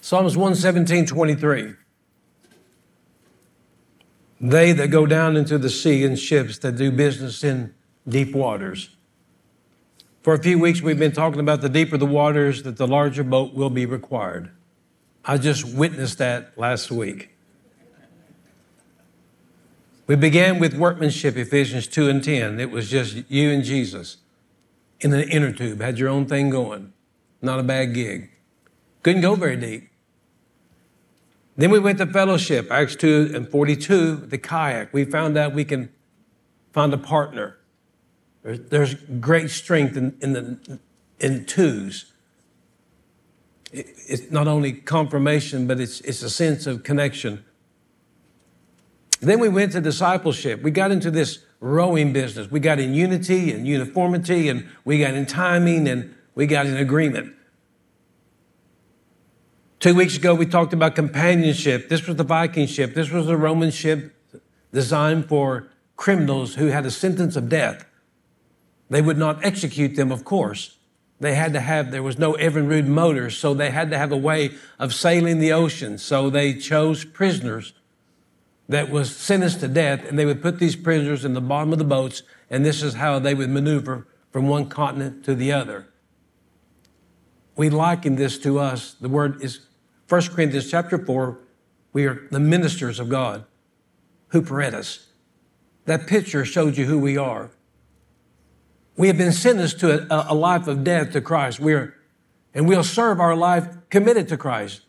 Psalms 117, 23. They that go down into the sea in ships that do business in deep waters. For a few weeks, we've been talking about the deeper the waters, that the larger boat will be required. I just witnessed that last week. We began with workmanship, Ephesians 2 and 10. It was just you and Jesus in an inner tube, had your own thing going. Not a bad gig. Couldn't go very deep. Then we went to fellowship, Acts 2 and 42, the kayak. We found out we can find a partner. There's, great strength in, in, the, in twos. It, it's not only confirmation, but it's, it's a sense of connection. Then we went to discipleship. We got into this rowing business. We got in unity and uniformity, and we got in timing, and we got in agreement. Two weeks ago, we talked about companionship. This was the Viking ship. This was a Roman ship designed for criminals who had a sentence of death. They would not execute them, of course. They had to have, there was no Evinrude motors, so they had to have a way of sailing the ocean. So they chose prisoners that was sentenced to death, and they would put these prisoners in the bottom of the boats, and this is how they would maneuver from one continent to the other. We liken this to us. The word is 1 Corinthians chapter 4, we are the ministers of God, huperetas. That picture showed you who we are. We have been sentenced to a, a life of death to Christ. We're, and we'll serve our life committed to Christ.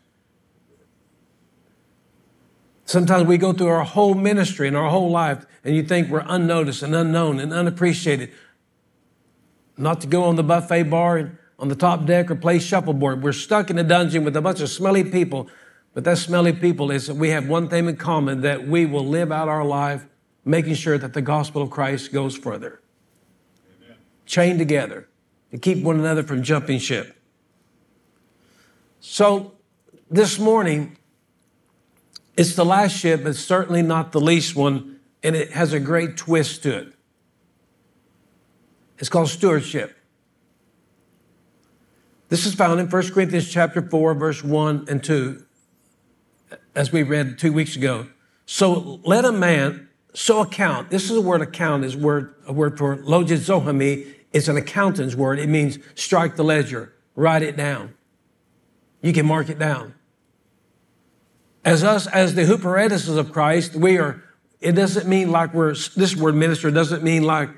Sometimes we go through our whole ministry and our whole life, and you think we're unnoticed and unknown and unappreciated. Not to go on the buffet bar and on the top deck or play shuffleboard. We're stuck in a dungeon with a bunch of smelly people, but that smelly people is that we have one thing in common that we will live out our life making sure that the gospel of Christ goes further. Amen. Chained together to keep one another from jumping ship. So this morning, it's the last ship, but certainly not the least one, and it has a great twist to it. It's called stewardship. This is found in 1 Corinthians chapter 4, verse 1 and 2, as we read two weeks ago. So let a man so account. This is a word account, is word a word for logizohami. It's an accountant's word. It means strike the ledger, write it down. You can mark it down. As us, as the huperetuses of Christ, we are, it doesn't mean like we're, this word minister doesn't mean like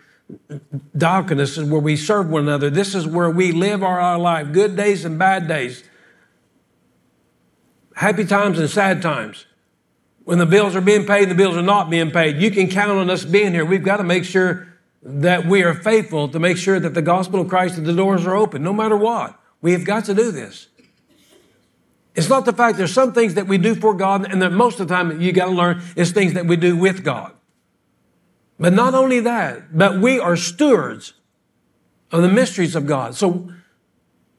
Diaconus is where we serve one another. This is where we live our, our life, good days and bad days, happy times and sad times. When the bills are being paid and the bills are not being paid, you can count on us being here. We've got to make sure that we are faithful to make sure that the gospel of Christ and the doors are open, no matter what. We have got to do this. It's not the fact there's some things that we do for God, and that most of the time you got to learn is things that we do with God. But not only that, but we are stewards of the mysteries of God. So,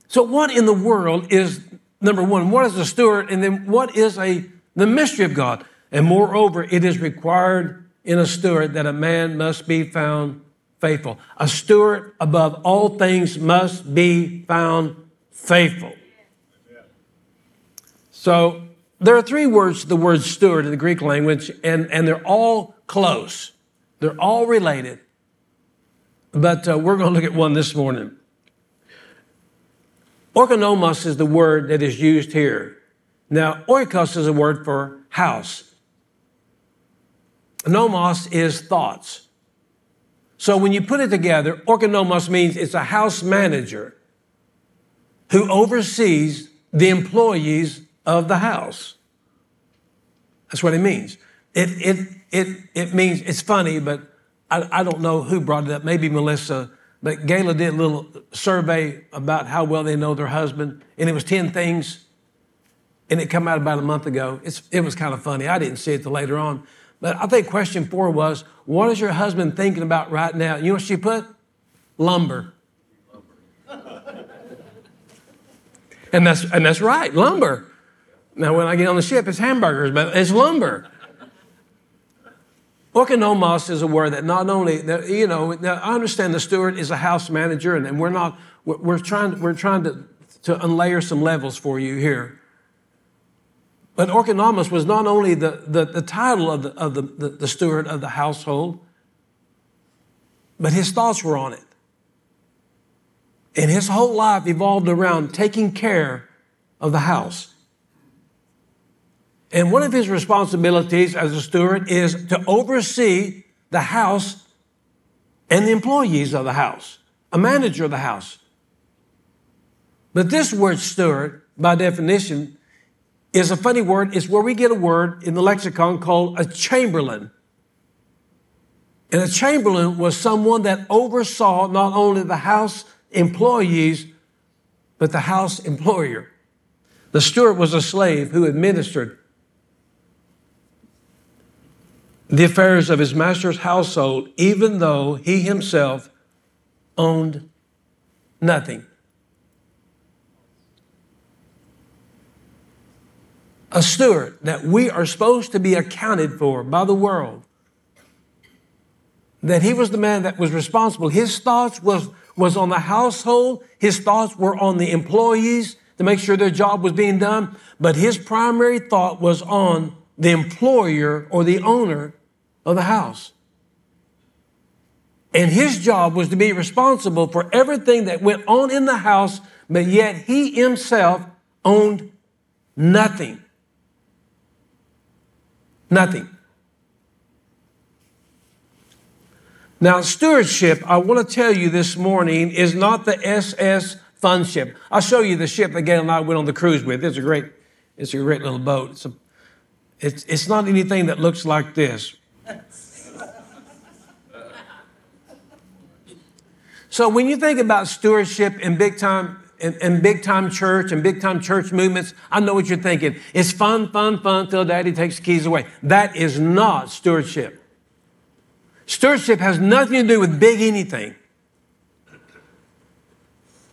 so what in the world is number one? What is a steward? And then what is a the mystery of God? And moreover, it is required in a steward that a man must be found faithful. A steward above all things must be found faithful. So there are three words the word steward in the Greek language, and, and they're all close. They're all related. But uh, we're going to look at one this morning. Oikonomos is the word that is used here. Now, oikos is a word for house. Nomos is thoughts. So when you put it together, oikonomos means it's a house manager who oversees the employees of the house. That's what it means. It, it, it, it means, it's funny, but I, I don't know who brought it up, maybe Melissa, but Gayla did a little survey about how well they know their husband, and it was 10 things, and it came out about a month ago. It's, it was kind of funny. I didn't see it till later on. But I think question four was, what is your husband thinking about right now? You know what she put? Lumber. and that's, and that's right, lumber. Now, when I get on the ship, it's hamburgers, but it's lumber. Oikonomos is a word that not only, you know, I understand the steward is a house manager, and, we're not, we're, trying, we're trying to, to unlayer some levels for you here. But Oikonomos was not only the, the, the title of, the, of the, the, the steward of the household, but his thoughts were on it. And his whole life evolved around taking care of the house. And one of his responsibilities as a steward is to oversee the house and the employees of the house, a manager of the house. But this word steward, by definition, is a funny word. It's where we get a word in the lexicon called a chamberlain. And a chamberlain was someone that oversaw not only the house employees, but the house employer. The steward was a slave who administered the affairs of his master's household, even though he himself owned nothing. A steward that we are supposed to be accounted for by the world. That he was the man that was responsible. His thoughts was, was on the household. His thoughts were on the employees to make sure their job was being done. But his primary thought was on the employer or the owner of the house. And his job was to be responsible for everything that went on in the house, but yet he himself owned nothing. Nothing. Now, stewardship, I want to tell you this morning, is not the SS Fun ship. I'll show you the ship that Gail and I went on the cruise with. It's a great, it's a great little boat. It's, a, it's, it's not anything that looks like this. So when you think about stewardship in big time in, big time church and big time church movements, I know what you're thinking. It's fun, fun, fun till daddy takes the keys away. That is not stewardship. Stewardship has nothing to do with big anything.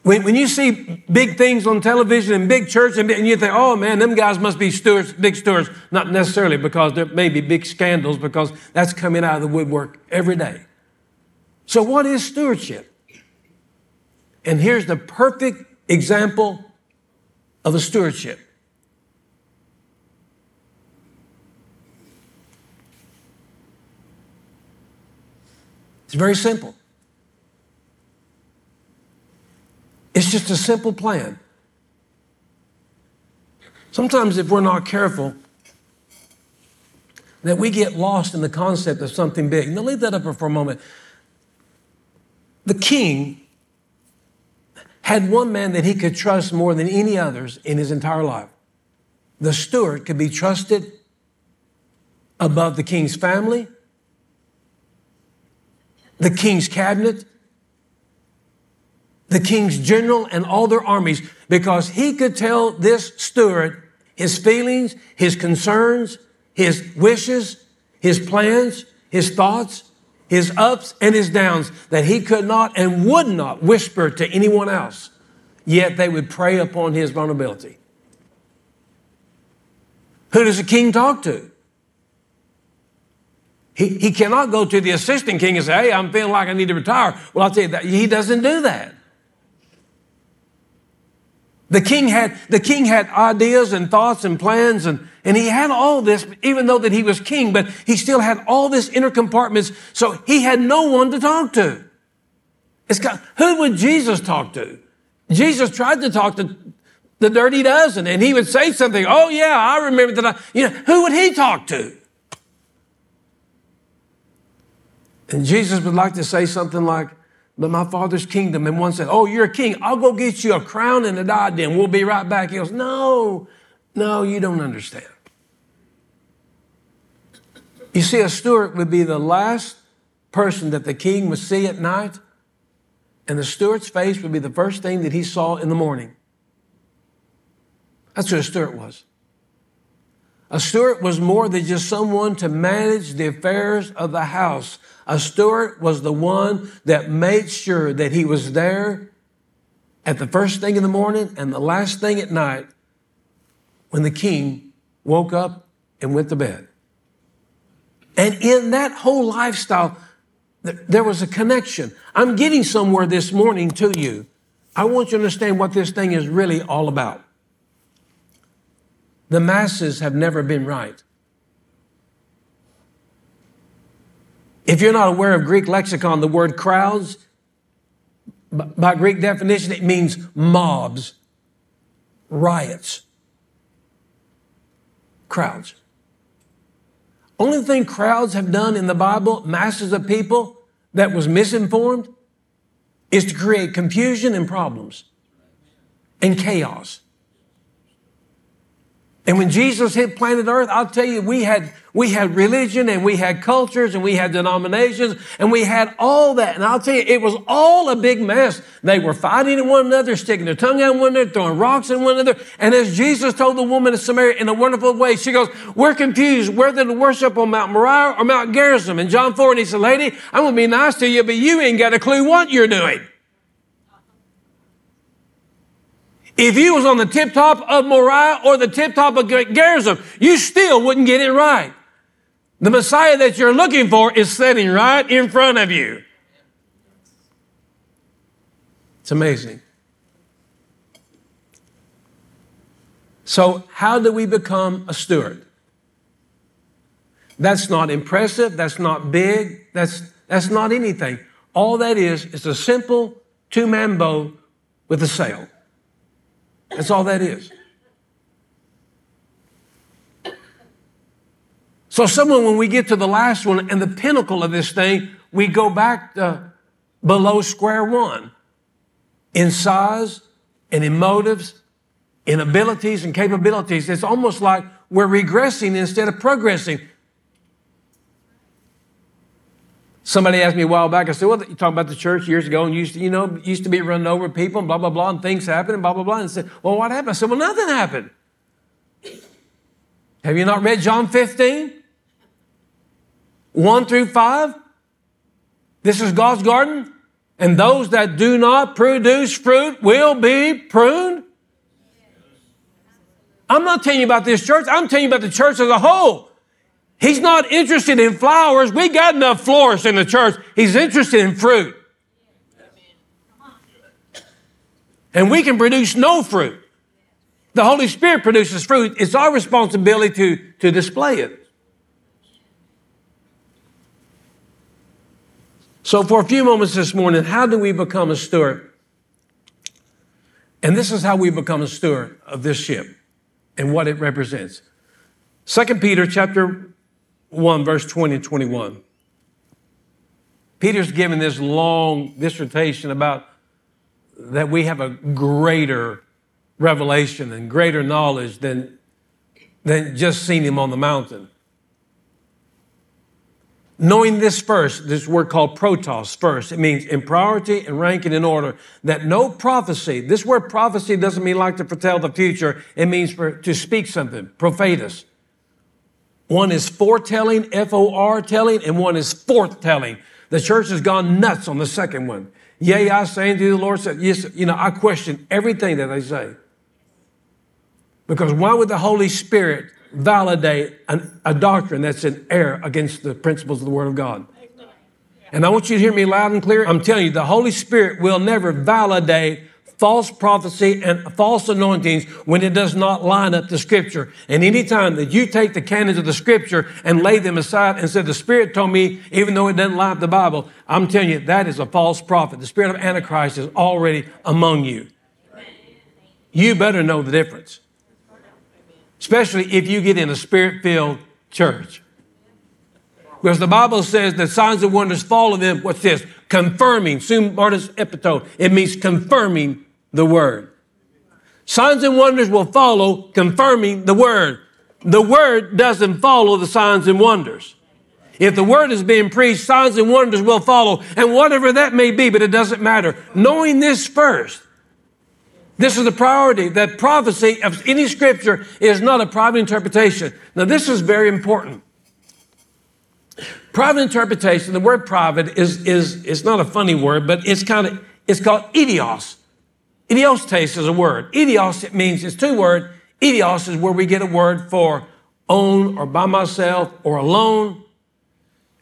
When, when you see big things on television and big church and, and you think, oh man, them guys must be stewards, big stewards, not necessarily because there may be big scandals because that's coming out of the woodwork every day. So what is stewardship? And here's the perfect example of a stewardship. It's very simple. It's just a simple plan. Sometimes, if we're not careful, that we get lost in the concept of something big. Now, leave that up for a moment. The king had one man that he could trust more than any others in his entire life. The steward could be trusted above the king's family, the king's cabinet, the king's general and all their armies because he could tell this steward his feelings, his concerns, his wishes, his plans, his thoughts, his ups and his downs that he could not and would not whisper to anyone else. Yet they would prey upon his vulnerability. Who does the king talk to? He, he cannot go to the assistant king and say, Hey, I'm feeling like I need to retire. Well, I'll tell you that he doesn't do that. The king had, the king had ideas and thoughts and plans and, and he had all this, even though that he was king, but he still had all this inner compartments. So he had no one to talk to. Who would Jesus talk to? Jesus tried to talk to the dirty dozen and he would say something. Oh yeah, I remember that. I, you know, who would he talk to? And Jesus would like to say something like, but my father's kingdom. And one said, Oh, you're a king. I'll go get you a crown and a diadem. We'll be right back. He goes, No, no, you don't understand. You see, a steward would be the last person that the king would see at night, and the steward's face would be the first thing that he saw in the morning. That's what a steward was. A steward was more than just someone to manage the affairs of the house. A steward was the one that made sure that he was there at the first thing in the morning and the last thing at night when the king woke up and went to bed. And in that whole lifestyle, there was a connection. I'm getting somewhere this morning to you. I want you to understand what this thing is really all about. The masses have never been right. If you're not aware of Greek lexicon, the word crowds, by Greek definition, it means mobs, riots, crowds. Only thing crowds have done in the Bible, masses of people that was misinformed, is to create confusion and problems and chaos. And when Jesus hit planet Earth, I'll tell you, we had, we had religion and we had cultures and we had denominations and we had all that. And I'll tell you, it was all a big mess. They were fighting at one another, sticking their tongue out one another, throwing rocks at one another. And as Jesus told the woman of Samaria in a wonderful way, she goes, we're confused whether to worship on Mount Moriah or Mount Gerizim. And John 4, and he said, lady, I'm going to be nice to you, but you ain't got a clue what you're doing. If you was on the tip top of Moriah or the tip top of Gerizim, you still wouldn't get it right. The Messiah that you're looking for is sitting right in front of you. It's amazing. So, how do we become a steward? That's not impressive. That's not big. That's, that's not anything. All that is is a simple two man boat with a sail. That's all that is. So, someone, when we get to the last one and the pinnacle of this thing, we go back to below square one in size and in motives, in abilities and capabilities. It's almost like we're regressing instead of progressing. Somebody asked me a while back, I said, Well, you talk about the church years ago and used to, you know, used to be running over people and blah, blah, blah, and things happen and blah, blah, blah. And I said, Well, what happened? I said, Well, nothing happened. Have you not read John 15? 1 through 5? This is God's garden, and those that do not produce fruit will be pruned. I'm not telling you about this church, I'm telling you about the church as a whole. He's not interested in flowers. We got enough florists in the church. He's interested in fruit. And we can produce no fruit. The Holy Spirit produces fruit. It's our responsibility to, to display it. So, for a few moments this morning, how do we become a steward? And this is how we become a steward of this ship and what it represents. Second Peter chapter 1, verse 20 and 21. Peter's given this long dissertation about that we have a greater revelation and greater knowledge than, than just seeing him on the mountain. Knowing this first, this word called protos first, it means in priority and rank and in order, that no prophecy, this word prophecy doesn't mean like to foretell the future, it means for, to speak something, prophetus. One is foretelling, F O R telling, and one is forthtelling. The church has gone nuts on the second one. Yea, I say unto you, the Lord, said, yes, you know, I question everything that they say. Because why would the Holy Spirit validate an, a doctrine that's in error against the principles of the Word of God? And I want you to hear me loud and clear. I'm telling you, the Holy Spirit will never validate false prophecy and false anointings when it does not line up to scripture. And anytime that you take the canons of the scripture and lay them aside and said, the spirit told me, even though it doesn't line up the Bible, I'm telling you, that is a false prophet. The spirit of Antichrist is already among you. You better know the difference. Especially if you get in a spirit filled church. Because the Bible says that signs and wonders follow them. What's this? Confirming. Sum martis epito. It means confirming the word. Signs and wonders will follow confirming the word. The word doesn't follow the signs and wonders. If the word is being preached, signs and wonders will follow, and whatever that may be, but it doesn't matter. Knowing this first, this is the priority that prophecy of any scripture is not a private interpretation. Now, this is very important. Private interpretation, the word private is, is, is not a funny word, but it's kind of, it's called idios. Idiostes is a word. Idios, it means, it's two words. Idios is where we get a word for own or by myself or alone.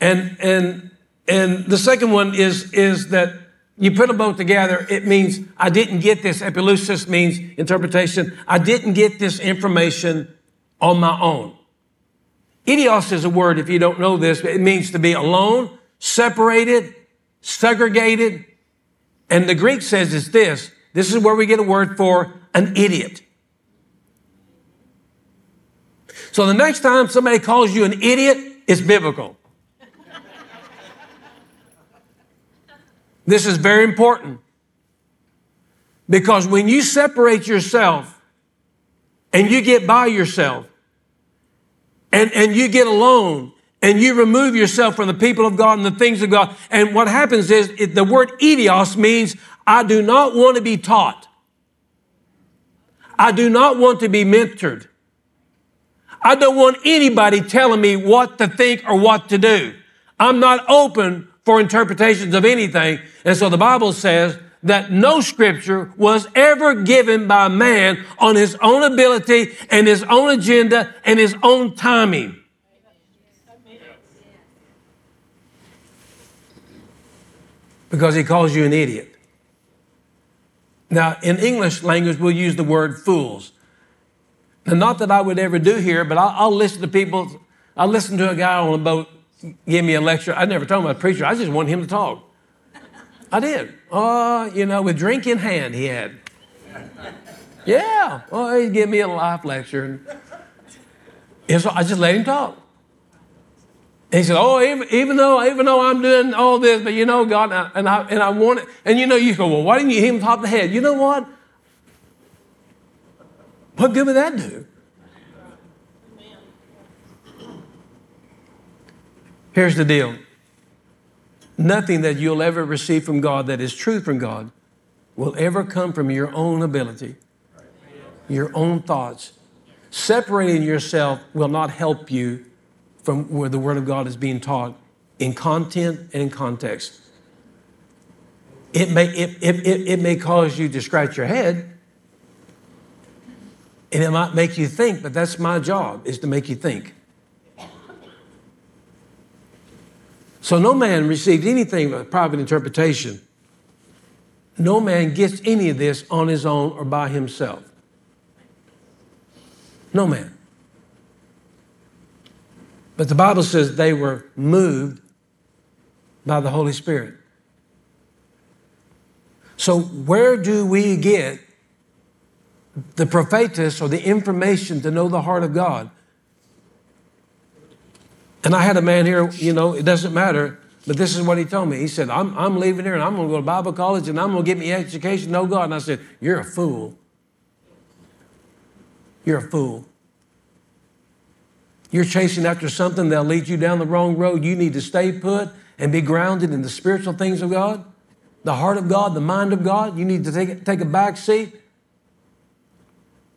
And, and, and the second one is, is that you put them both together, it means I didn't get this. Epileusis means interpretation. I didn't get this information on my own. Idios is a word, if you don't know this, it means to be alone, separated, segregated. And the Greek says it's this. This is where we get a word for an idiot. So the next time somebody calls you an idiot, it's biblical. this is very important. Because when you separate yourself and you get by yourself and, and you get alone and you remove yourself from the people of God and the things of God, and what happens is it, the word idios means I do not want to be taught. I do not want to be mentored. I don't want anybody telling me what to think or what to do. I'm not open for interpretations of anything. And so the Bible says that no scripture was ever given by man on his own ability and his own agenda and his own timing. Because he calls you an idiot. Now, in English language, we'll use the word fools. And not that I would ever do here, but I'll, I'll listen to people. I listened to a guy on a boat give me a lecture. I never told him I was a preacher. I just wanted him to talk. I did. Uh, you know, with drink in hand, he had. Yeah. Well, he gave me a life lecture. And so I just let him talk. And he said, "Oh, even, even though even though I'm doing all this, but you know, God, and I and I want it, and you know, you go, well, why didn't you hit him top the head? You know what? What good would that do? Here's the deal nothing that you'll ever receive from God that is true from God will ever come from your own ability, your own thoughts. Separating yourself will not help you from where the Word of God is being taught in content and in context. It may, it, it, it, it may cause you to scratch your head, and it might make you think, but that's my job, is to make you think. So no man received anything but private interpretation. No man gets any of this on his own or by himself. No man. But the Bible says they were moved by the Holy Spirit. So, where do we get the prophetus or the information to know the heart of God? And I had a man here, you know, it doesn't matter, but this is what he told me. He said, I'm, I'm leaving here and I'm going to go to Bible college and I'm going to get me education. No, God. And I said, You're a fool. You're a fool. You're chasing after something that'll lead you down the wrong road. You need to stay put and be grounded in the spiritual things of God, the heart of God, the mind of God. You need to take, take a back seat.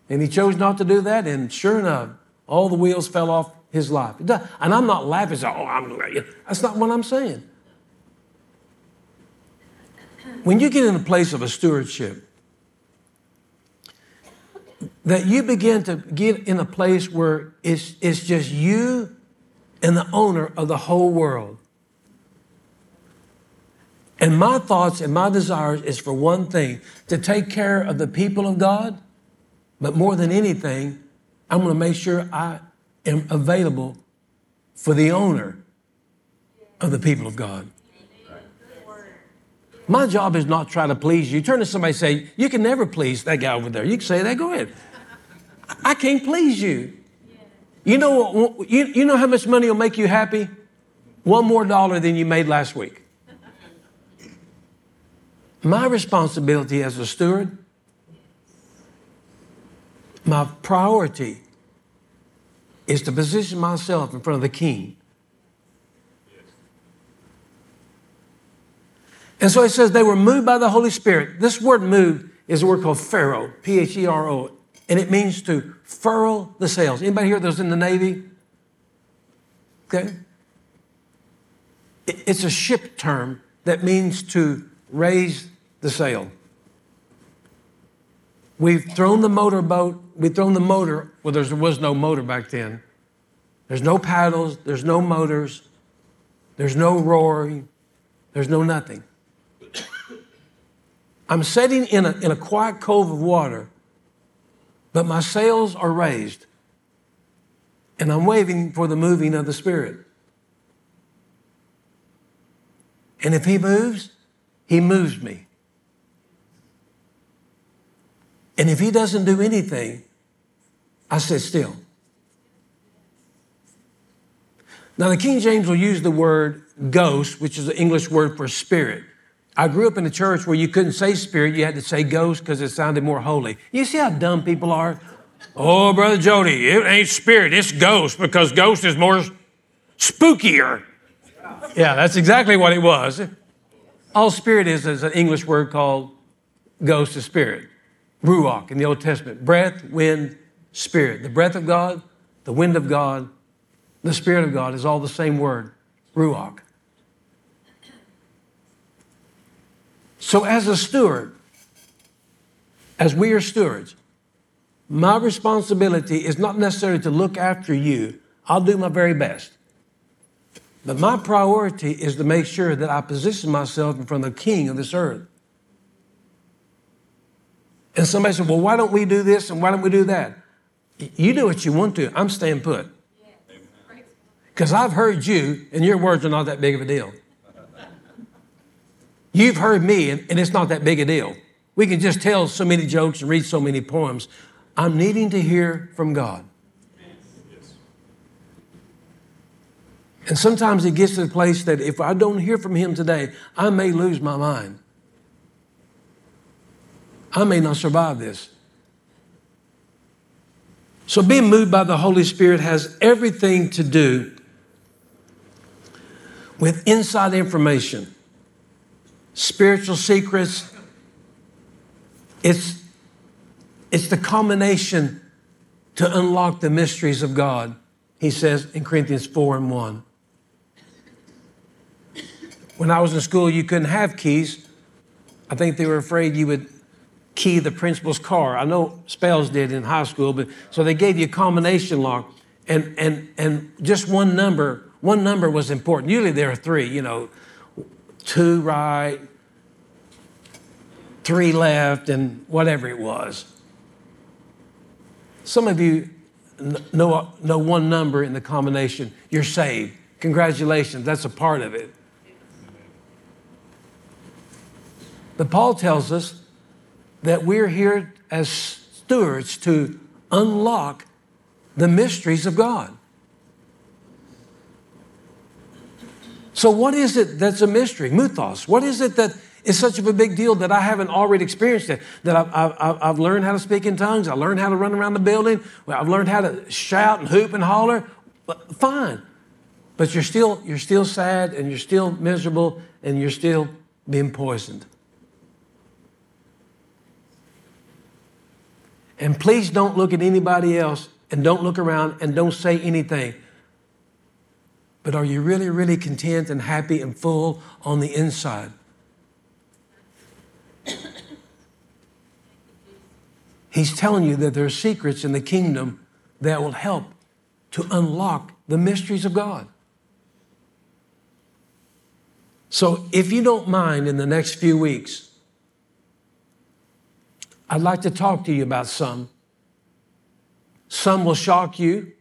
And he chose not to do that. And sure enough, all the wheels fell off his life. And I'm not laughing, so, oh, I'm, that's not what I'm saying. When you get in a place of a stewardship, that you begin to get in a place where it's, it's just you and the owner of the whole world. And my thoughts and my desires is for one thing to take care of the people of God, but more than anything, I'm going to make sure I am available for the owner of the people of God. My job is not try to please you. Turn to somebody and say, You can never please that guy over there. You can say that, go ahead. I can't please you. You know, you, you know how much money will make you happy? One more dollar than you made last week. My responsibility as a steward, my priority is to position myself in front of the king. And so it says they were moved by the Holy Spirit. This word moved is a word called Pharaoh, P H E R O, and it means to furl the sails. Anybody here that's in the Navy? Okay. It's a ship term that means to raise the sail. We've thrown the motorboat, we've thrown the motor, well, there was no motor back then. There's no paddles, there's no motors, there's no roaring, there's no nothing. I'm sitting in a, in a quiet cove of water, but my sails are raised. And I'm waiting for the moving of the Spirit. And if He moves, He moves me. And if He doesn't do anything, I sit still. Now, the King James will use the word ghost, which is the English word for spirit. I grew up in a church where you couldn't say spirit, you had to say ghost because it sounded more holy. You see how dumb people are? Oh, Brother Jody, it ain't spirit, it's ghost because ghost is more spookier. Yeah, that's exactly what it was. All spirit is is an English word called ghost of spirit. Ruach in the Old Testament. Breath, wind, spirit. The breath of God, the wind of God, the Spirit of God is all the same word, Ruach. So, as a steward, as we are stewards, my responsibility is not necessarily to look after you. I'll do my very best. But my priority is to make sure that I position myself in front of the king of this earth. And somebody said, Well, why don't we do this and why don't we do that? You do what you want to. I'm staying put. Because I've heard you, and your words are not that big of a deal. You've heard me, and, it's not that big a deal. We can just tell so many jokes and read so many poems. I'm needing to hear from God. And sometimes it gets to the place that if I don't hear from Him today, I may lose my mind. I may not survive this. So, being moved by the Holy Spirit has everything to do with inside information, spiritual secrets. It's, it's the combination to unlock the mysteries of God, he says in Corinthians 4 and 1. When I was in school, you couldn't have keys. I think they were afraid you would key the principal's car. I know Spells did in high school, but so they gave you a combination lock, and and and just one number. One number was important. Usually there are three. You know, two right, three left, and whatever it was. Some of you know, know one number in the combination. You're saved. Congratulations. That's a part of it. But Paul tells us that we're here as stewards to unlock the mysteries of God. So, what is it that's a mystery? Muthos. What is it that is such of a big deal that I haven't already experienced it? That I've, I've, I've learned how to speak in tongues, I learned how to run around the building, I've learned how to shout and hoop and holler. Fine. But you're still, you're still sad and you're still miserable and you're still being poisoned. And please don't look at anybody else and don't look around and don't say anything. But are you really, really content and happy and full on the inside? He's telling you that there are secrets in the kingdom that will help to unlock the mysteries of God. So, if you don't mind, in the next few weeks, I'd like to talk to you about some. Some will shock you,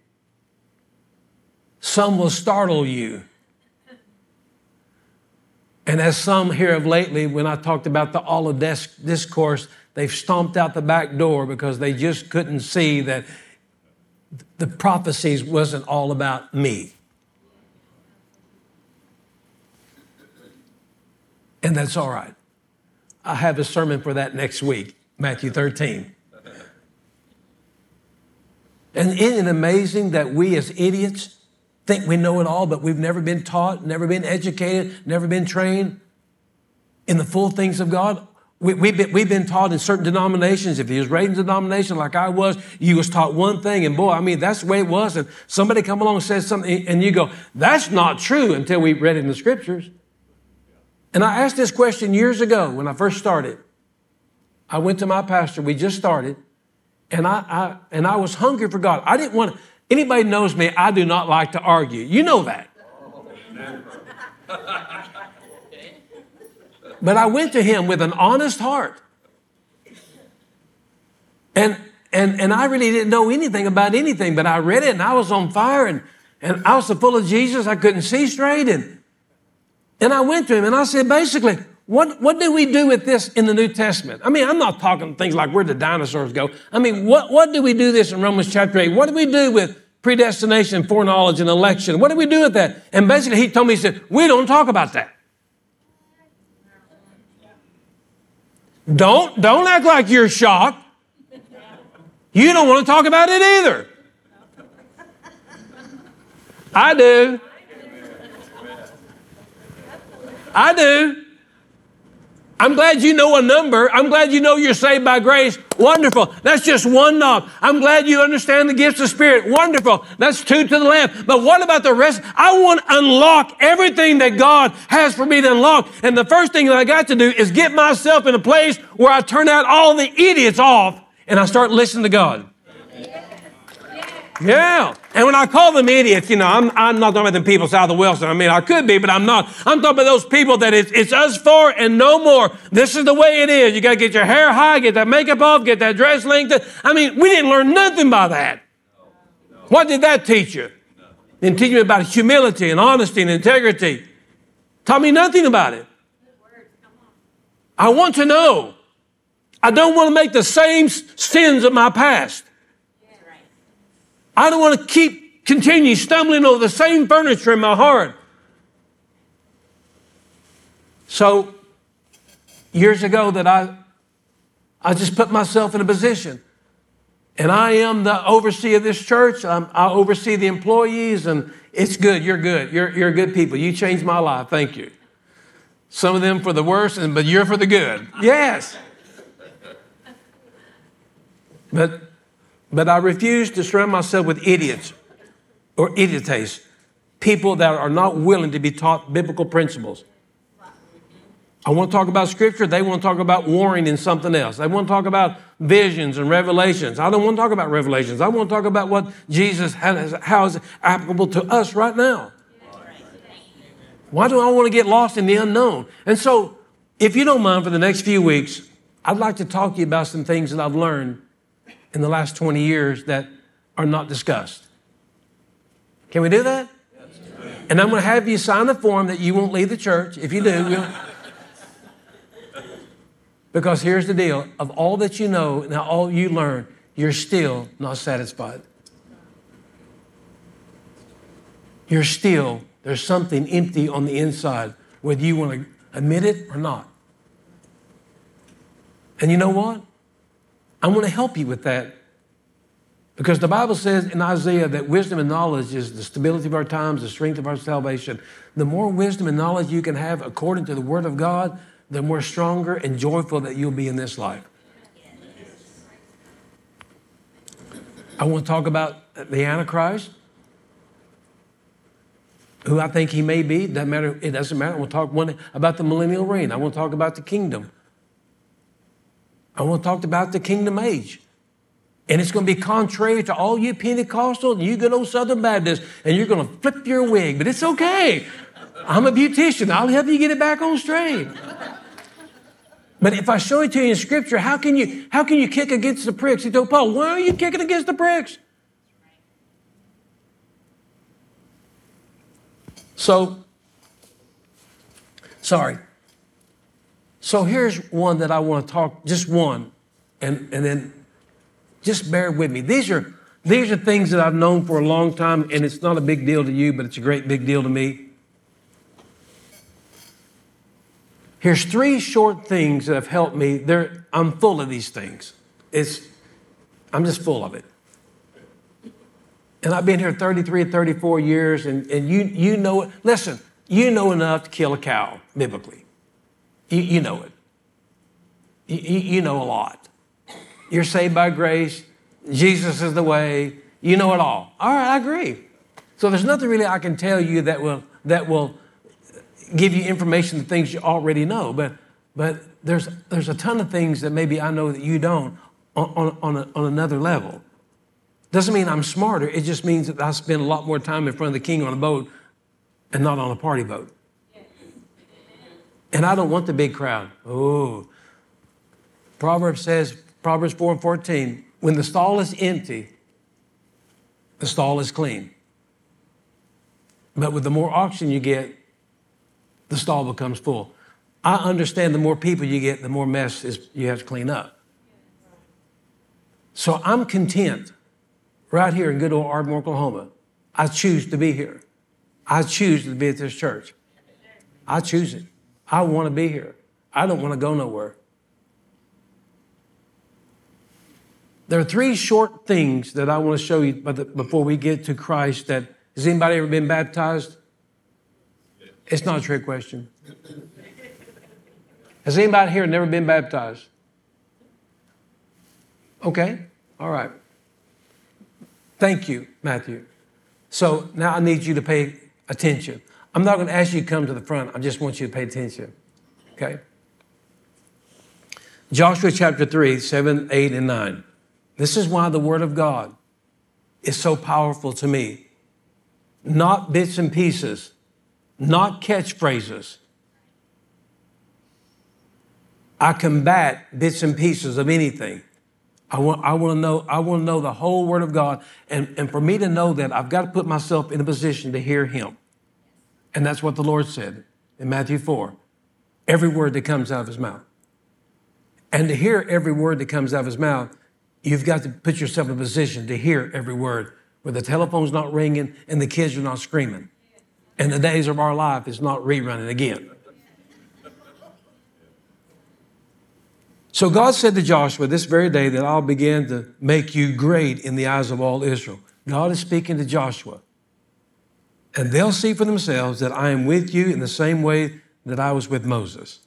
some will startle you. And as some here of lately, when I talked about the Olivet discourse, they've stomped out the back door because they just couldn't see that the prophecies wasn't all about me. And that's all right. I have a sermon for that next week. Matthew 13. And isn't it amazing that we as idiots think we know it all, but we've never been taught, never been educated, never been trained in the full things of God? We, have been, we've been taught in certain denominations. If you was raised in a denomination like I was, you was taught one thing, and boy, I mean, that's the way it was. And somebody come along and says something, and you go, that's not true until we read it in the scriptures. And I asked this question years ago when I first started. I went to my pastor, we just started, and I, I and I was hungry for God. I didn't want to, anybody knows me, I do not like to argue. You know that. but I went to him with an honest heart. And And, and I really didn't know anything about anything, but I read it and I was on fire and, and I was so full of Jesus, I couldn't see straight. And, and I went to him and I said, basically, what, what do we do with this in the New Testament? I mean, I'm not talking things like where the dinosaurs go. I mean, what, what do we do this in Romans chapter 8? What do we do with predestination, foreknowledge, and election? What do we do with that? And basically, he told me, he said, we don't talk about that. Don't, don't act like you're shocked. You don't want to talk about it either. I do. I do. I'm glad you know a number. I'm glad you know you're saved by grace. Wonderful. That's just one knob. I'm glad you understand the gifts of spirit. Wonderful. That's two to the left. But what about the rest? I want to unlock everything that God has for me to unlock. And the first thing that I got to do is get myself in a place where I turn out all the idiots off and I start listening to God. Yeah. And when I call them idiots, you know, I'm, I'm not talking about the people south of Wilson. I mean, I could be, but I'm not. I'm talking about those people that it's, it's us for and no more. This is the way it is. You got to get your hair high, get that makeup off, get that dress lengthened. I mean, we didn't learn nothing by that. What did that teach you? Didn't teach me about humility and honesty and integrity. Taught me nothing about it. I want to know. I don't want to make the same sins of my past. I don't want to keep continue stumbling over the same furniture in my heart. So years ago that I I just put myself in a position. And I am the overseer of this church. I'm, i oversee the employees, and it's good. You're good. You're, you're good people. You changed my life. Thank you. Some of them for the worse, and, but you're for the good. Yes. But but I refuse to surround myself with idiots or idiotes, people that are not willing to be taught biblical principles. I want to talk about scripture. They want to talk about warring in something else. They want to talk about visions and revelations. I don't want to talk about revelations. I want to talk about what Jesus has, how is applicable to us right now. Why do I want to get lost in the unknown? And so, if you don't mind, for the next few weeks, I'd like to talk to you about some things that I've learned in the last 20 years that are not discussed. Can we do that? And I'm going to have you sign a form that you won't leave the church. If you do, we'll... because here's the deal of all that you know and all you learn, you're still not satisfied. You're still, there's something empty on the inside, whether you want to admit it or not. And you know what? I'm going to help you with that. Because the Bible says in Isaiah that wisdom and knowledge is the stability of our times, the strength of our salvation. The more wisdom and knowledge you can have according to the Word of God, the more stronger and joyful that you'll be in this life. I want to talk about the Antichrist, who I think he may be. Doesn't matter. It doesn't matter. I want to talk one about the millennial reign. I want to talk about the kingdom. I want to talk about the kingdom age. And it's going to be contrary to all you Pentecostal and you good old Southern Baptists, and you're going to flip your wig, but it's okay. I'm a beautician. I'll help you get it back on straight. But if I show it to you in Scripture, how can you how can you kick against the pricks? He told Paul, why are you kicking against the pricks? So, sorry. So here's one that I want to talk, just one, and, and then just bear with me. These are, these are things that I've known for a long time, and it's not a big deal to you, but it's a great big deal to me. Here's three short things that have helped me. They're, I'm full of these things. It's, I'm just full of it. And I've been here 33 34 years, and, and you, you know it. Listen, you know enough to kill a cow, biblically. You, you know it. You, you know a lot. You're saved by grace. Jesus is the way. You know it all. All right, I agree. So there's nothing really I can tell you that will that will give you information the things you already know. But but there's there's a ton of things that maybe I know that you don't on, on, a, on another level. Doesn't mean I'm smarter. It just means that I spend a lot more time in front of the king on a boat and not on a party boat. And I don't want the big crowd. Oh. Proverbs says, Proverbs 4 and 14, when the stall is empty, the stall is clean. But with the more oxygen you get, the stall becomes full. I understand the more people you get, the more mess is, you have to clean up. So I'm content right here in good old Ardmore, Oklahoma. I choose to be here. I choose to be at this church. I choose it. I want to be here. I don't want to go nowhere. There are three short things that I want to show you before we get to Christ that has anybody ever been baptized? It's not a trick question. Has anybody here never been baptized? Okay, all right. Thank you, Matthew. So now I need you to pay attention. I'm not going to ask you to come to the front, I just want you to pay attention. Okay? Joshua chapter 3, 7, 8, and 9. This is why the Word of God is so powerful to me. Not bits and pieces, not catchphrases. I combat bits and pieces of anything. I want, I want to know, I want to know the whole Word of God. And, and for me to know that, I've got to put myself in a position to hear Him. And that's what the Lord said in Matthew 4. Every word that comes out of His mouth. And to hear every word that comes out of His mouth, you've got to put yourself in a position to hear every word where the telephone's not ringing and the kids are not screaming. And the days of our life is not rerunning again. So God said to Joshua this very day that I'll begin to make you great in the eyes of all Israel. God is speaking to Joshua. And they'll see for themselves that I am with you in the same way that I was with Moses.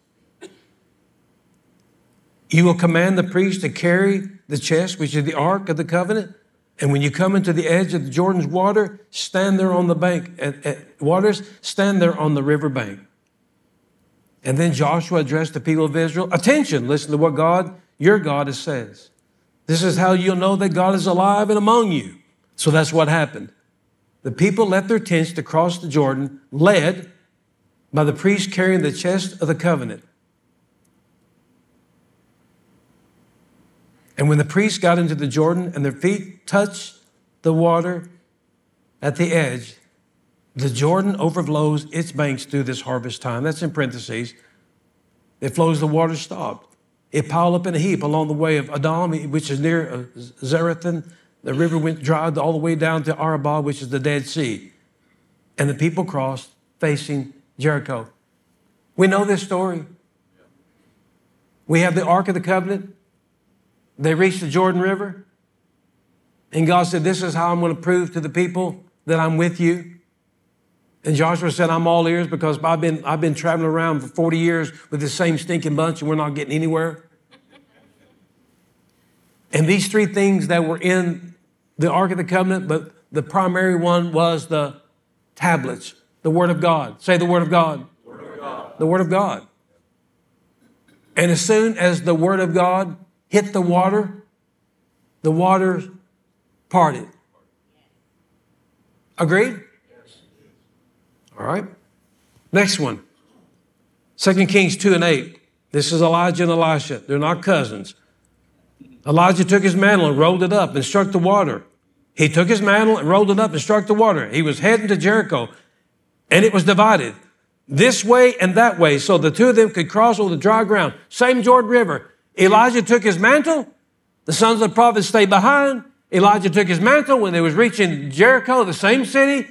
You will command the priest to carry the chest, which is the ark of the covenant. And when you come into the edge of the Jordan's water, stand there on the bank, at, at waters, stand there on the river bank. And then Joshua addressed the people of Israel Attention, listen to what God, your God, says. This is how you'll know that God is alive and among you. So that's what happened. The people left their tents to cross the Jordan, led by the priest carrying the chest of the covenant. And when the priests got into the Jordan and their feet touched the water at the edge, the Jordan overflows its banks through this harvest time. That's in parentheses. It flows, the water stopped. It piled up in a heap along the way of Adam, which is near uh, Zarethan. The river went dry all the way down to Arabah, which is the Dead Sea. And the people crossed facing Jericho. We know this story. We have the Ark of the Covenant. They reached the Jordan River. And God said, This is how I'm going to prove to the people that I'm with you. And Joshua said, I'm all ears because I've been, I've been traveling around for 40 years with the same stinking bunch and we're not getting anywhere. And these three things that were in the Ark of the Covenant, but the primary one was the tablets, the Word of God. Say the Word of God. Word of God. The Word of God. And as soon as the Word of God hit the water, the water parted. Agreed? All right. Next one. 2 Kings 2 and 8. This is Elijah and Elisha. They're not cousins. Elijah took his mantle and rolled it up and struck the water. He took his mantle and rolled it up and struck the water. He was heading to Jericho and it was divided this way and that way so the two of them could cross over the dry ground. Same Jordan River. Elijah took his mantle. The sons of the prophets stayed behind. Elijah took his mantle when they was reaching Jericho, the same city.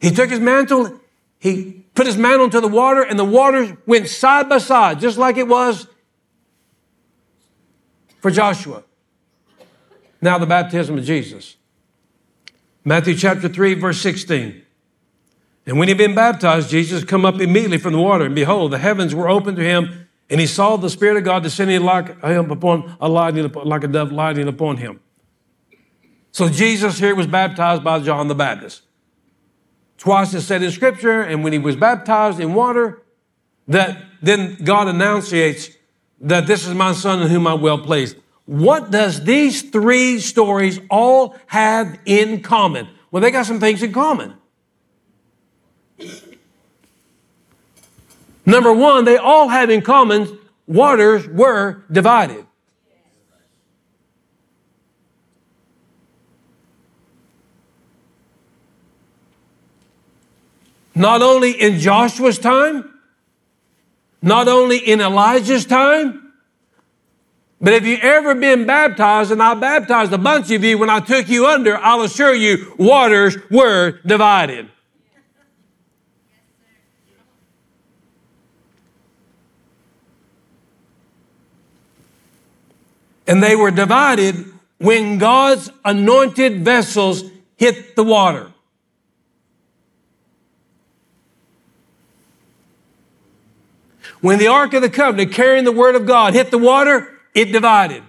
He took his mantle he put his mantle into the water, and the water went side by side, just like it was for Joshua. Now, the baptism of Jesus. Matthew chapter 3, verse 16. And when he had been baptized, Jesus come up immediately from the water, and behold, the heavens were opened to him, and he saw the Spirit of God descending like him upon a lighting, like a dove lighting upon him. So Jesus here was baptized by John the Baptist. Twice it said in Scripture, and when he was baptized in water, that then God enunciates that this is my son in whom I'm well pleased. What does these three stories all have in common? Well, they got some things in common. Number one, they all have in common waters were divided. Not only in Joshua's time, not only in Elijah's time, but if you ever been baptized, and I baptized a bunch of you when I took you under, I'll assure you waters were divided. And they were divided when God's anointed vessels hit the water. When the Ark of the Covenant carrying the Word of God hit the water, it divided.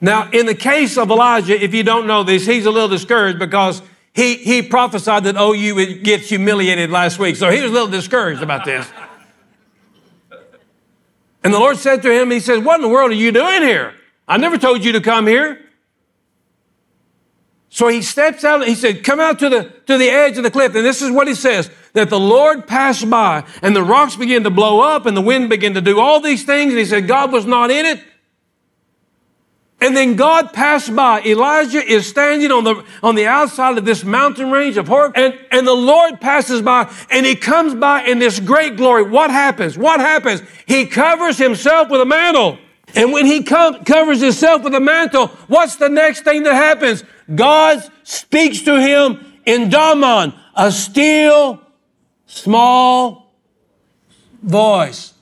Now, in the case of Elijah, if you don't know this, he's a little discouraged because he, he prophesied that oh, OU would get humiliated last week. So he was a little discouraged about this. And the Lord said to him, He said, What in the world are you doing here? I never told you to come here. So he steps out, he said, Come out to the, to the edge of the cliff. And this is what he says that the Lord passed by, and the rocks began to blow up, and the wind began to do all these things. And he said, God was not in it. And then God passed by. Elijah is standing on the, on the outside of this mountain range of Horeb, and, and the Lord passes by, and he comes by in this great glory. What happens? What happens? He covers himself with a mantle. And when he com- covers himself with a mantle, what's the next thing that happens? God speaks to him in Daman, a still, small voice.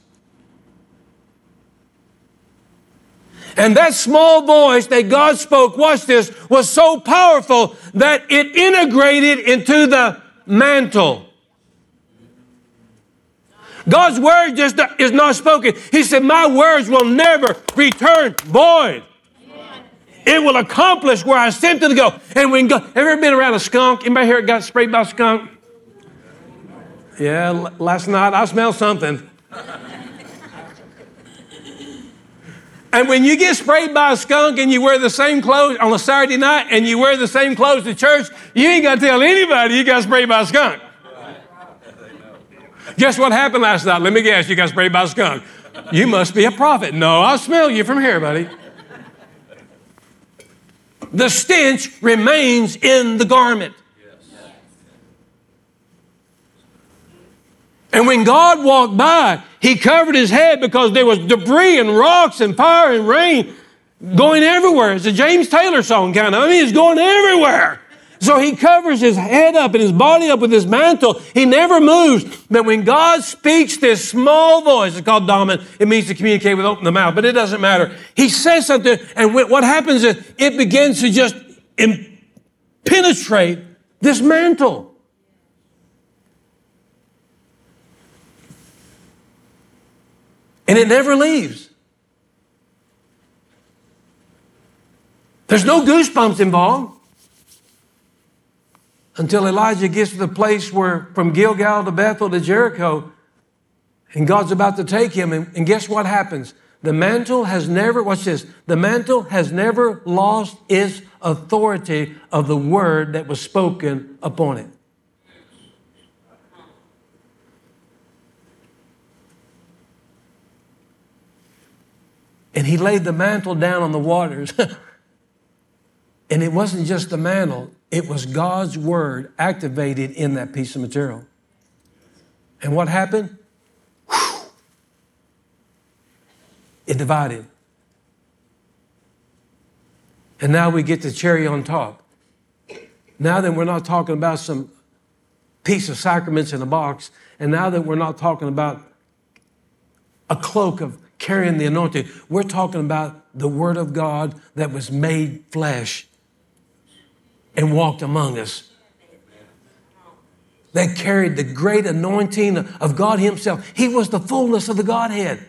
And that small voice that God spoke, watch this, was so powerful that it integrated into the mantle. God's word just is not spoken. He said, My words will never return void. It will accomplish where I sent it to go. And when God, ever been around a skunk? Anybody here got sprayed by a skunk? Yeah, last night I smelled something. And when you get sprayed by a skunk and you wear the same clothes on a Saturday night and you wear the same clothes to church, you ain't got to tell anybody you got sprayed by a skunk. Guess what happened last night? Let me guess, you got sprayed by a skunk. You must be a prophet. No, I smell you from here, buddy. The stench remains in the garment. And when God walked by, he covered his head because there was debris and rocks and fire and rain going everywhere. It's a James Taylor song, kind of. I mean, it's going everywhere. So he covers his head up and his body up with his mantle. He never moves. But when God speaks this small voice, it's called daman, it means to communicate with open the mouth, but it doesn't matter. He says something, and what happens is it begins to just penetrate this mantle. And it never leaves. There's no goosebumps involved until Elijah gets to the place where from Gilgal to Bethel to Jericho, and God's about to take him. And, and guess what happens? The mantle has never, watch this, the mantle has never lost its authority of the word that was spoken upon it. And he laid the mantle down on the waters. and it wasn't just the mantle, it was God's word activated in that piece of material. And what happened? Whew. It divided. And now we get the cherry on top. Now that we're not talking about some piece of sacraments in a box, and now that we're not talking about a cloak of carrying the anointing. We're talking about the Word of God that was made flesh and walked among us. That carried the great anointing of God Himself. He was the fullness of the Godhead.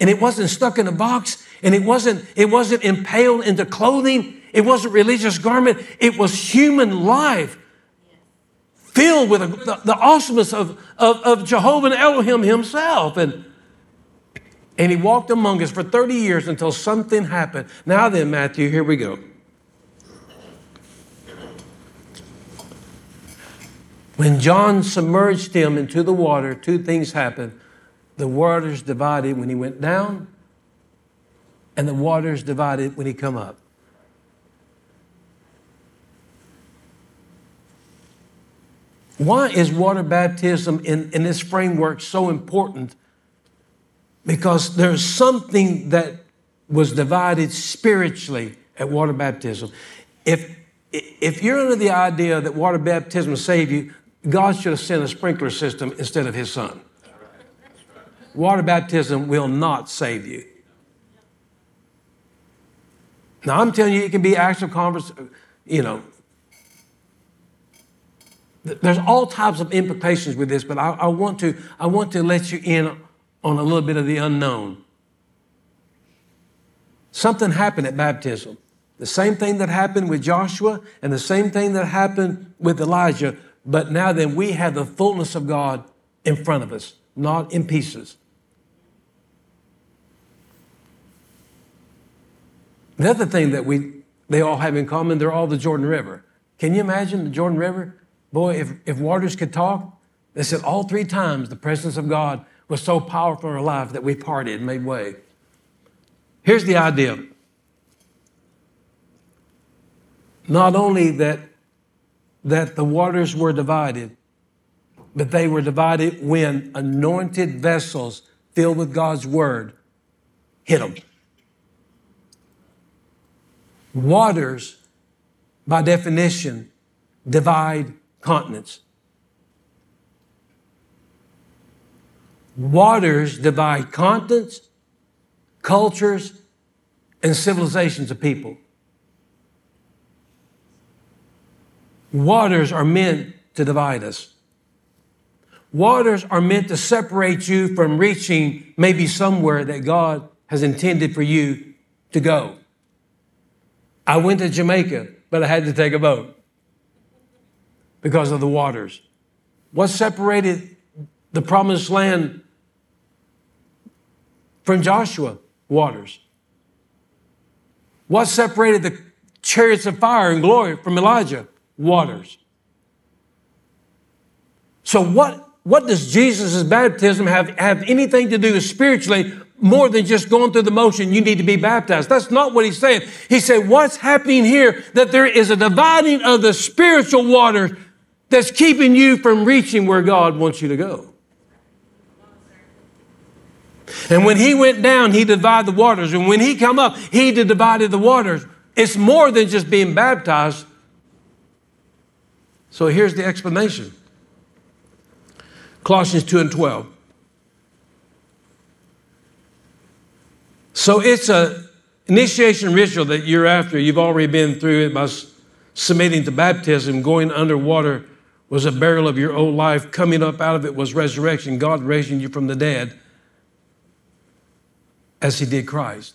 And it wasn't stuck in a box, and it wasn't, it wasn't impaled into clothing, it wasn't religious garment, it was human life filled with the, the awesomeness of, of, of Jehovah and Elohim Himself. And and he walked among us for 30 years until something happened. Now then, Matthew, here we go. When John submerged him into the water, two things happened. The waters divided when he went down, and the waters divided when he come up. Why is water baptism in, in this framework so important? Because there's something that was divided spiritually at water baptism. If, if you're under the idea that water baptism will save you, God should have sent a sprinkler system instead of his son. Water baptism will not save you. Now, I'm telling you, it can be actual converse, you know. There's all types of implications with this, but I, I, want to, I want to let you in on a little bit of the unknown. Something happened at baptism. The same thing that happened with Joshua and the same thing that happened with Elijah, but now then we have the fullness of God in front of us, not in pieces. The other thing that we they all have in common, they're all the Jordan River. Can you imagine the Jordan River? Boy, if, if waters could talk, they said all three times the presence of God was so powerful in our life that we parted and made way. Here's the idea. Not only that, that the waters were divided, but they were divided when anointed vessels filled with God's word hit them. Waters, by definition, divide continents. Waters divide continents, cultures, and civilizations of people. Waters are meant to divide us. Waters are meant to separate you from reaching maybe somewhere that God has intended for you to go. I went to Jamaica, but I had to take a boat because of the waters. What separated the promised land from Joshua? Waters. What separated the chariots of fire and glory from Elijah? Waters. So, what, what does Jesus' baptism have, have anything to do with spiritually more than just going through the motion, you need to be baptized. That's not what he's saying. He said, what's happening here? That there is a dividing of the spiritual waters that's keeping you from reaching where God wants you to go. And when he went down, he divided the waters. And when he come up, he divided the waters. It's more than just being baptized. So here's the explanation. Colossians 2 and 12. So it's a initiation ritual that you're after. You've already been through it by submitting to baptism. Going underwater was a burial of your old life. Coming up out of it was resurrection. God raising you from the dead as he did Christ.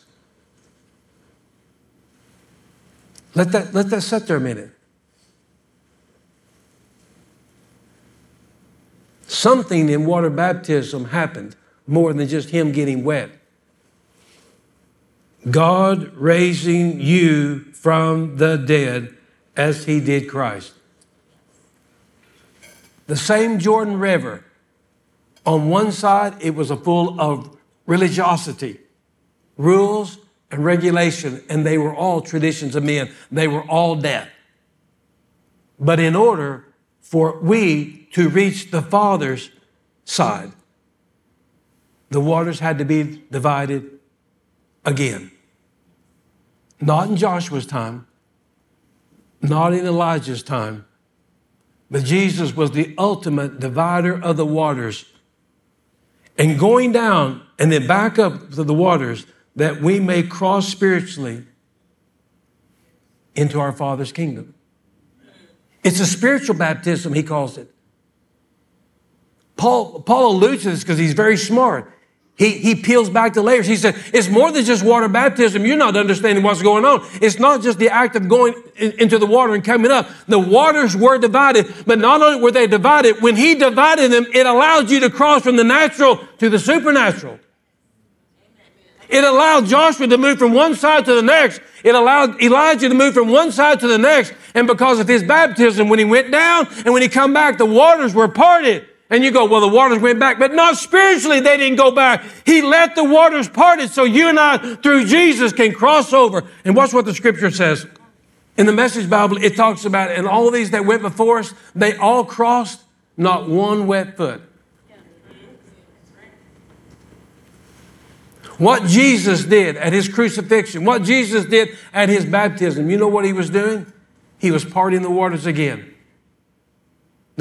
Let that, let that sit there a minute. Something in water baptism happened more than just him getting wet. God raising you from the dead as he did Christ. The same Jordan River, on one side, it was a full of religiosity, rules and regulation, and they were all traditions of men. They were all death. But in order for we to reach the Father's side, the waters had to be divided again. Not in Joshua's time, not in Elijah's time, but Jesus was the ultimate divider of the waters. And going down and then back up to the waters that we may cross spiritually into our Father's kingdom. It's a spiritual baptism, he calls it. Paul, Paul alludes to this because he's very smart. He, he peels back the layers. He said, it's more than just water baptism. You're not understanding what's going on. It's not just the act of going in, into the water and coming up. The waters were divided, but not only were they divided, when he divided them, it allowed you to cross from the natural to the supernatural. It allowed Joshua to move from one side to the next. It allowed Elijah to move from one side to the next. And because of his baptism, when he went down and when he come back, the waters were parted. And you go, well, the waters went back, but not spiritually, they didn't go back. He let the waters parted so you and I, through Jesus, can cross over. And watch what the scripture says. In the Message Bible, it talks about, and all these that went before us, they all crossed, not one wet foot. What Jesus did at his crucifixion, what Jesus did at his baptism, you know what he was doing? He was parting the waters again.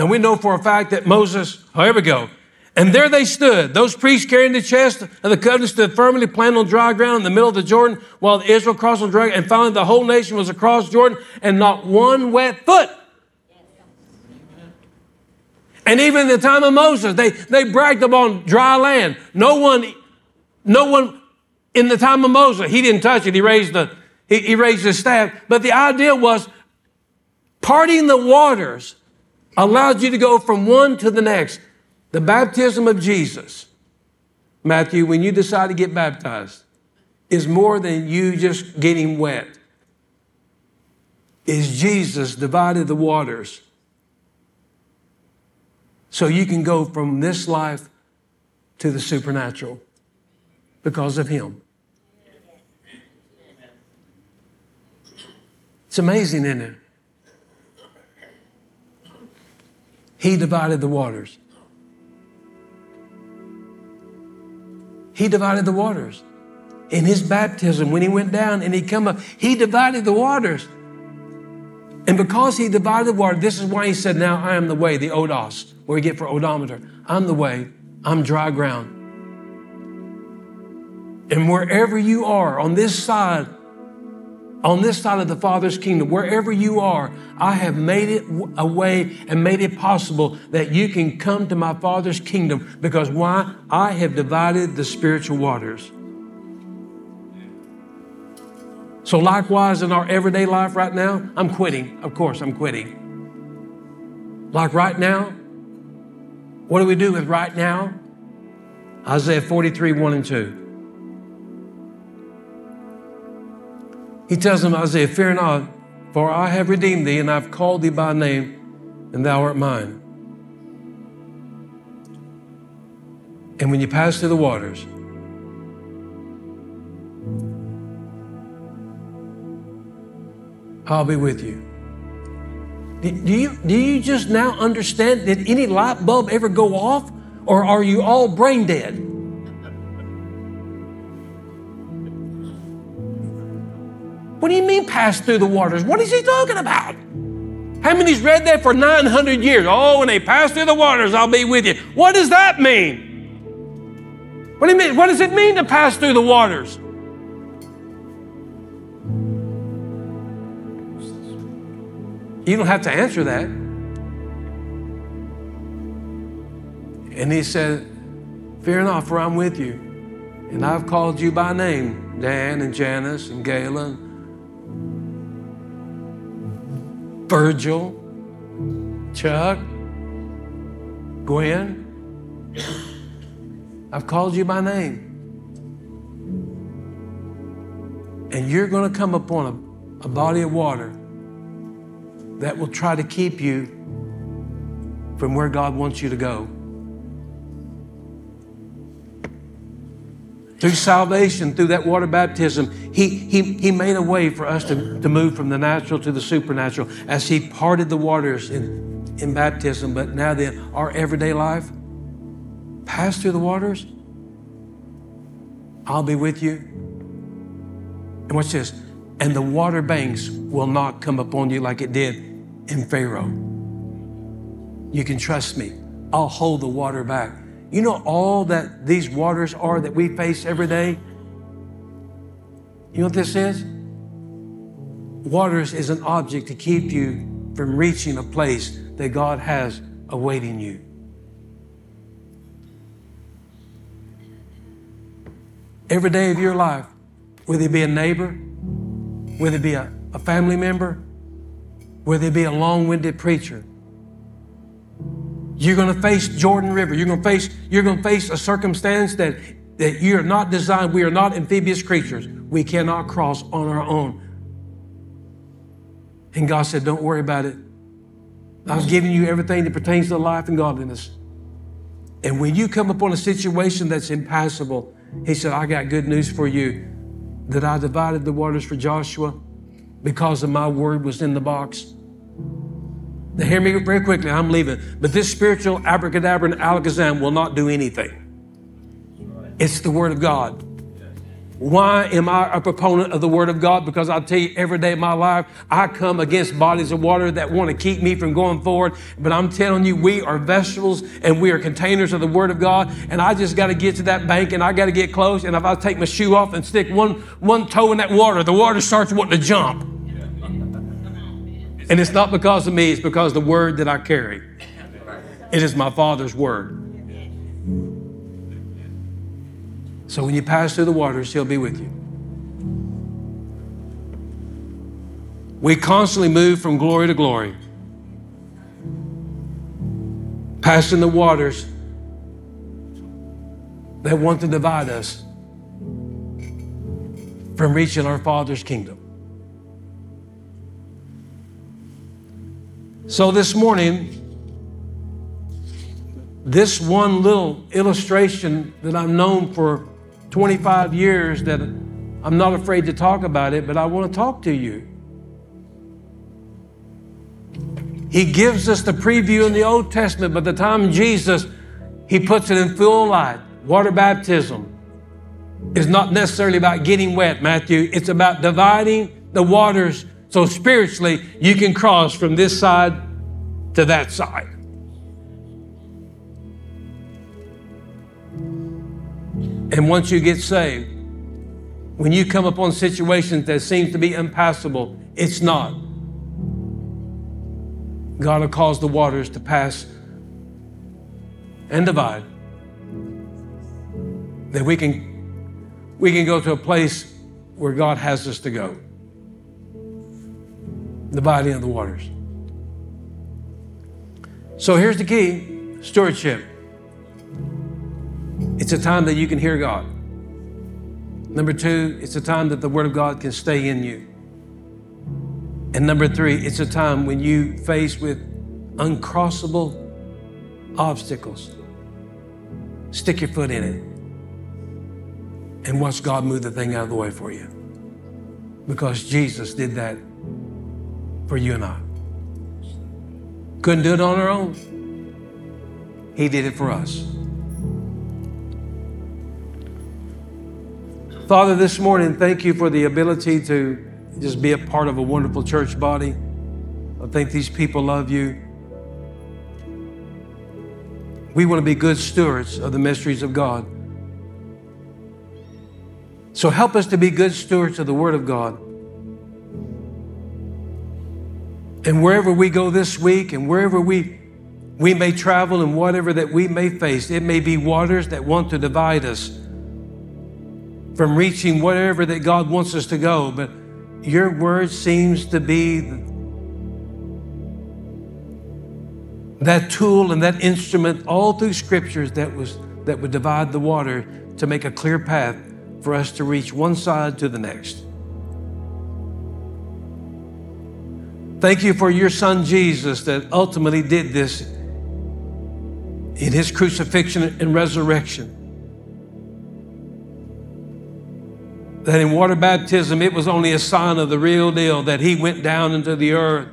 Now we know for a fact that Moses, oh, here we go. And there they stood. Those priests carrying the chest of the covenant stood firmly planted on dry ground in the middle of the Jordan while Israel crossed on dry And finally, the whole nation was across Jordan and not one wet foot. And even in the time of Moses, they, they bragged upon dry land. No one, no one in the time of Moses, he didn't touch it. He raised the, he, he raised his staff. But the idea was parting the waters allowed you to go from one to the next. The baptism of Jesus, Matthew, when you decide to get baptized, is more than you just getting wet. Is Jesus divided the waters so you can go from this life to the supernatural because of Him. It's amazing, isn't it? He divided the waters. He divided the waters. In his baptism, when he went down and he come up, he divided the waters. And because he divided the water, this is why he said, Now I am the way, the odos, where we get for odometer. I'm the way, I'm dry ground. And wherever you are on this side on this side of the Father's kingdom, wherever you are, I have made it a way and made it possible that you can come to my Father's kingdom because why? I have divided the spiritual waters. So, likewise, in our everyday life right now, I'm quitting. Of course, I'm quitting. Like right now, what do we do with right now? Isaiah 43, 1 and 2. He tells him, Isaiah, fear not, for I have redeemed thee, and I've called thee by name, and thou art mine. And when you pass through the waters, I'll be with you. Do you, do you just now understand? Did any light bulb ever go off? Or are you all brain dead? What do you mean pass through the waters? What is he talking about? How many's read that for 900 years? Oh, when they pass through the waters, I'll be with you. What does that mean? What do you mean? What does it mean to pass through the waters? You don't have to answer that. And he said, Fear not, for I'm with you. And I've called you by name, Dan and Janice and Galen Virgil, Chuck, Gwen. I've called you by name. And you're going to come upon a, a body of water that will try to keep you from where God wants you to go. Through salvation, through that water baptism, he, he, he made a way for us to, to move from the natural to the supernatural as He parted the waters in, in baptism. But now, then, our everyday life, pass through the waters, I'll be with you. And watch this. And the water banks will not come upon you like it did in Pharaoh. You can trust me. I'll hold the water back. You know all that these waters are that we face every day? You know what this is? Waters is an object to keep you from reaching a place that God has awaiting you. Every day of your life, whether it be a neighbor, whether it be a, a family member, whether it be a long winded preacher, you're going to face Jordan River. You're going to face, you're going to face a circumstance that, that you're not designed. We are not amphibious creatures. We cannot cross on our own. And God said, Don't worry about it. I've given you everything that pertains to life and godliness. And when you come upon a situation that's impassable, He said, I got good news for you that I divided the waters for Joshua because of my word was in the box Now, hear me very quickly, I'm leaving. But this spiritual abracadabra and alakazam will not do anything. It's the Word of God. Why am I a proponent of the Word of God? Because I'll tell you, every day of my life, I come against bodies of water that want to keep me from going forward. But I'm telling you, we are vegetables and we are containers of the Word of God. And I just got to get to that bank and I got to get close. And if I take my shoe off and stick one, one toe in that water, the water starts wanting to jump. And it's not because of me, it's because the Word that I carry. It is my Father's Word. So when you pass through the waters, He'll be with you. We constantly move from glory to glory, passing the waters that want to divide us from reaching our Father's kingdom. So this morning, this one little illustration that I'm known for 25 years that I'm not afraid to talk about it, but I want to talk to you. He gives us the preview in the Old Testament, but the time Jesus, he puts it in full light. Water baptism is not necessarily about getting wet, Matthew. It's about dividing the waters so spiritually you can cross from this side to that side. And once you get saved, when you come upon situations that seem to be impassable, it's not. God will cause the waters to pass and divide. That we can we can go to a place where God has us to go. Dividing of the waters. So here's the key stewardship. It's a time that you can hear God. Number two, it's a time that the Word of God can stay in you. And number three, it's a time when you face with uncrossable obstacles. Stick your foot in it and watch God move the thing out of the way for you. Because Jesus did that for you and I. Couldn't do it on our own. He did it for us. Father, this morning, thank you for the ability to just be a part of a wonderful church body. I think these people love you. We want to be good stewards of the mysteries of God. So help us to be good stewards of the Word of God. And wherever we go this week and wherever we we may travel and whatever that we may face, it may be waters that want to divide us from reaching whatever that God wants us to go, but your word seems to be that tool and that instrument all through scriptures that was that would divide the water to make a clear path for us to reach one side to the next. Thank you for your son Jesus that ultimately did this in his crucifixion and resurrection. that in water baptism it was only a sign of the real deal that he went down into the earth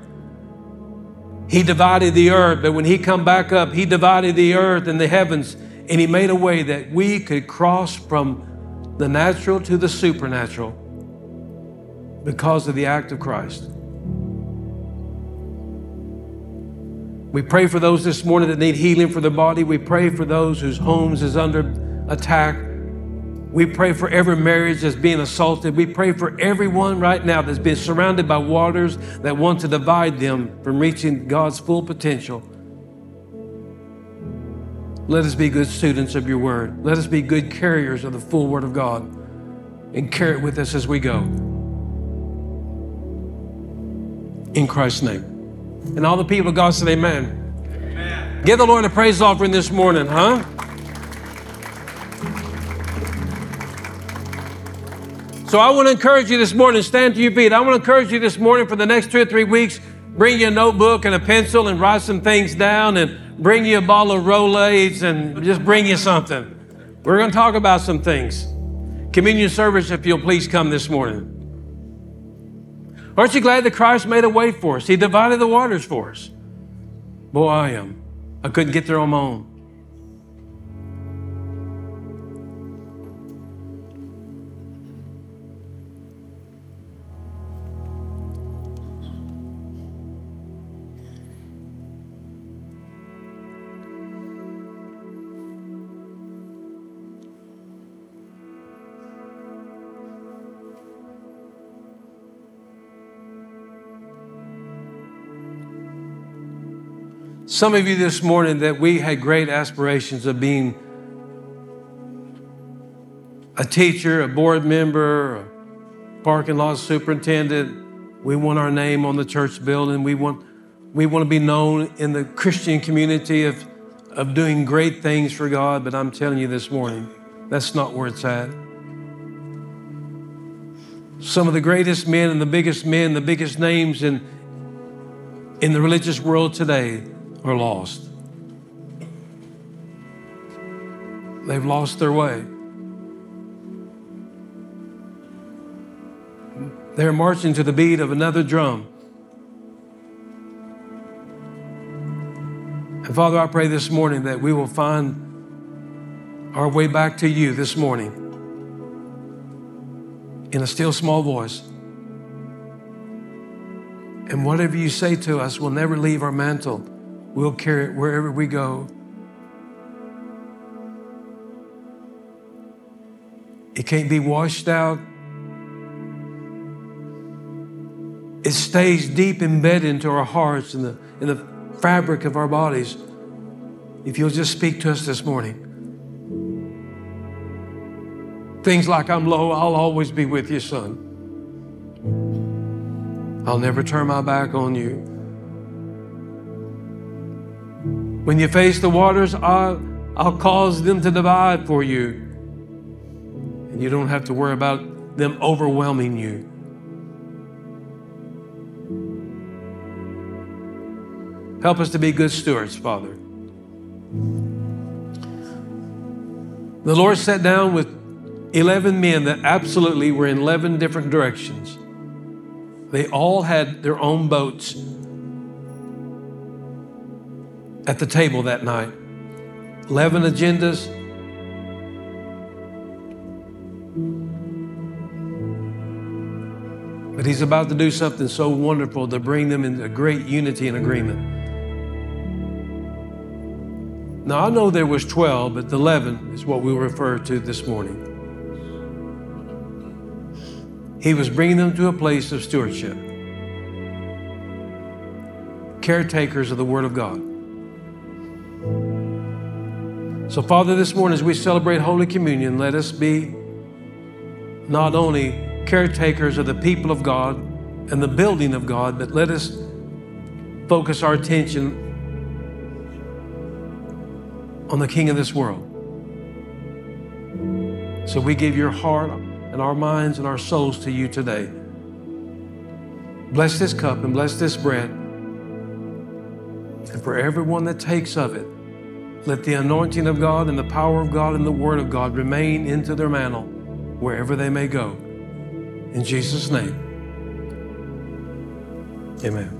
he divided the earth but when he come back up he divided the earth and the heavens and he made a way that we could cross from the natural to the supernatural because of the act of christ we pray for those this morning that need healing for their body we pray for those whose homes is under attack we pray for every marriage that's being assaulted. We pray for everyone right now that's been surrounded by waters that want to divide them from reaching God's full potential. Let us be good students of your word. Let us be good carriers of the full word of God and carry it with us as we go. In Christ's name. And all the people of God said, Amen. amen. Give the Lord a praise offering this morning, huh? So I want to encourage you this morning, stand to your feet. I want to encourage you this morning for the next two or three weeks, bring you a notebook and a pencil and write some things down and bring you a bottle of Rolaids and just bring you something. We're going to talk about some things. Communion service, if you'll please come this morning. Aren't you glad that Christ made a way for us? He divided the waters for us. Boy, I am. I couldn't get there on my own. Some of you this morning that we had great aspirations of being a teacher, a board member, a parking lot superintendent. We want our name on the church building. We want, we want to be known in the Christian community of, of doing great things for God. But I'm telling you this morning, that's not where it's at. Some of the greatest men and the biggest men, the biggest names in, in the religious world today are lost. They've lost their way. They're marching to the beat of another drum. And Father, I pray this morning that we will find our way back to you this morning in a still small voice. And whatever you say to us will never leave our mantle. We'll carry it wherever we go. It can't be washed out. It stays deep embedded into our hearts and the, in the fabric of our bodies. If you'll just speak to us this morning. Things like, I'm low, I'll always be with you, son. I'll never turn my back on you. When you face the waters, I'll, I'll cause them to divide for you. And you don't have to worry about them overwhelming you. Help us to be good stewards, Father. The Lord sat down with 11 men that absolutely were in 11 different directions. They all had their own boats at the table that night. 11 agendas. But he's about to do something so wonderful to bring them into great unity and agreement. Now, I know there was 12, but the 11 is what we refer to this morning. He was bringing them to a place of stewardship, caretakers of the Word of God. So, Father, this morning as we celebrate Holy Communion, let us be not only caretakers of the people of God and the building of God, but let us focus our attention on the King of this world. So we give your heart and our minds and our souls to you today. Bless this cup and bless this bread. And for everyone that takes of it, let the anointing of God and the power of God and the Word of God remain into their mantle wherever they may go. In Jesus' name, amen.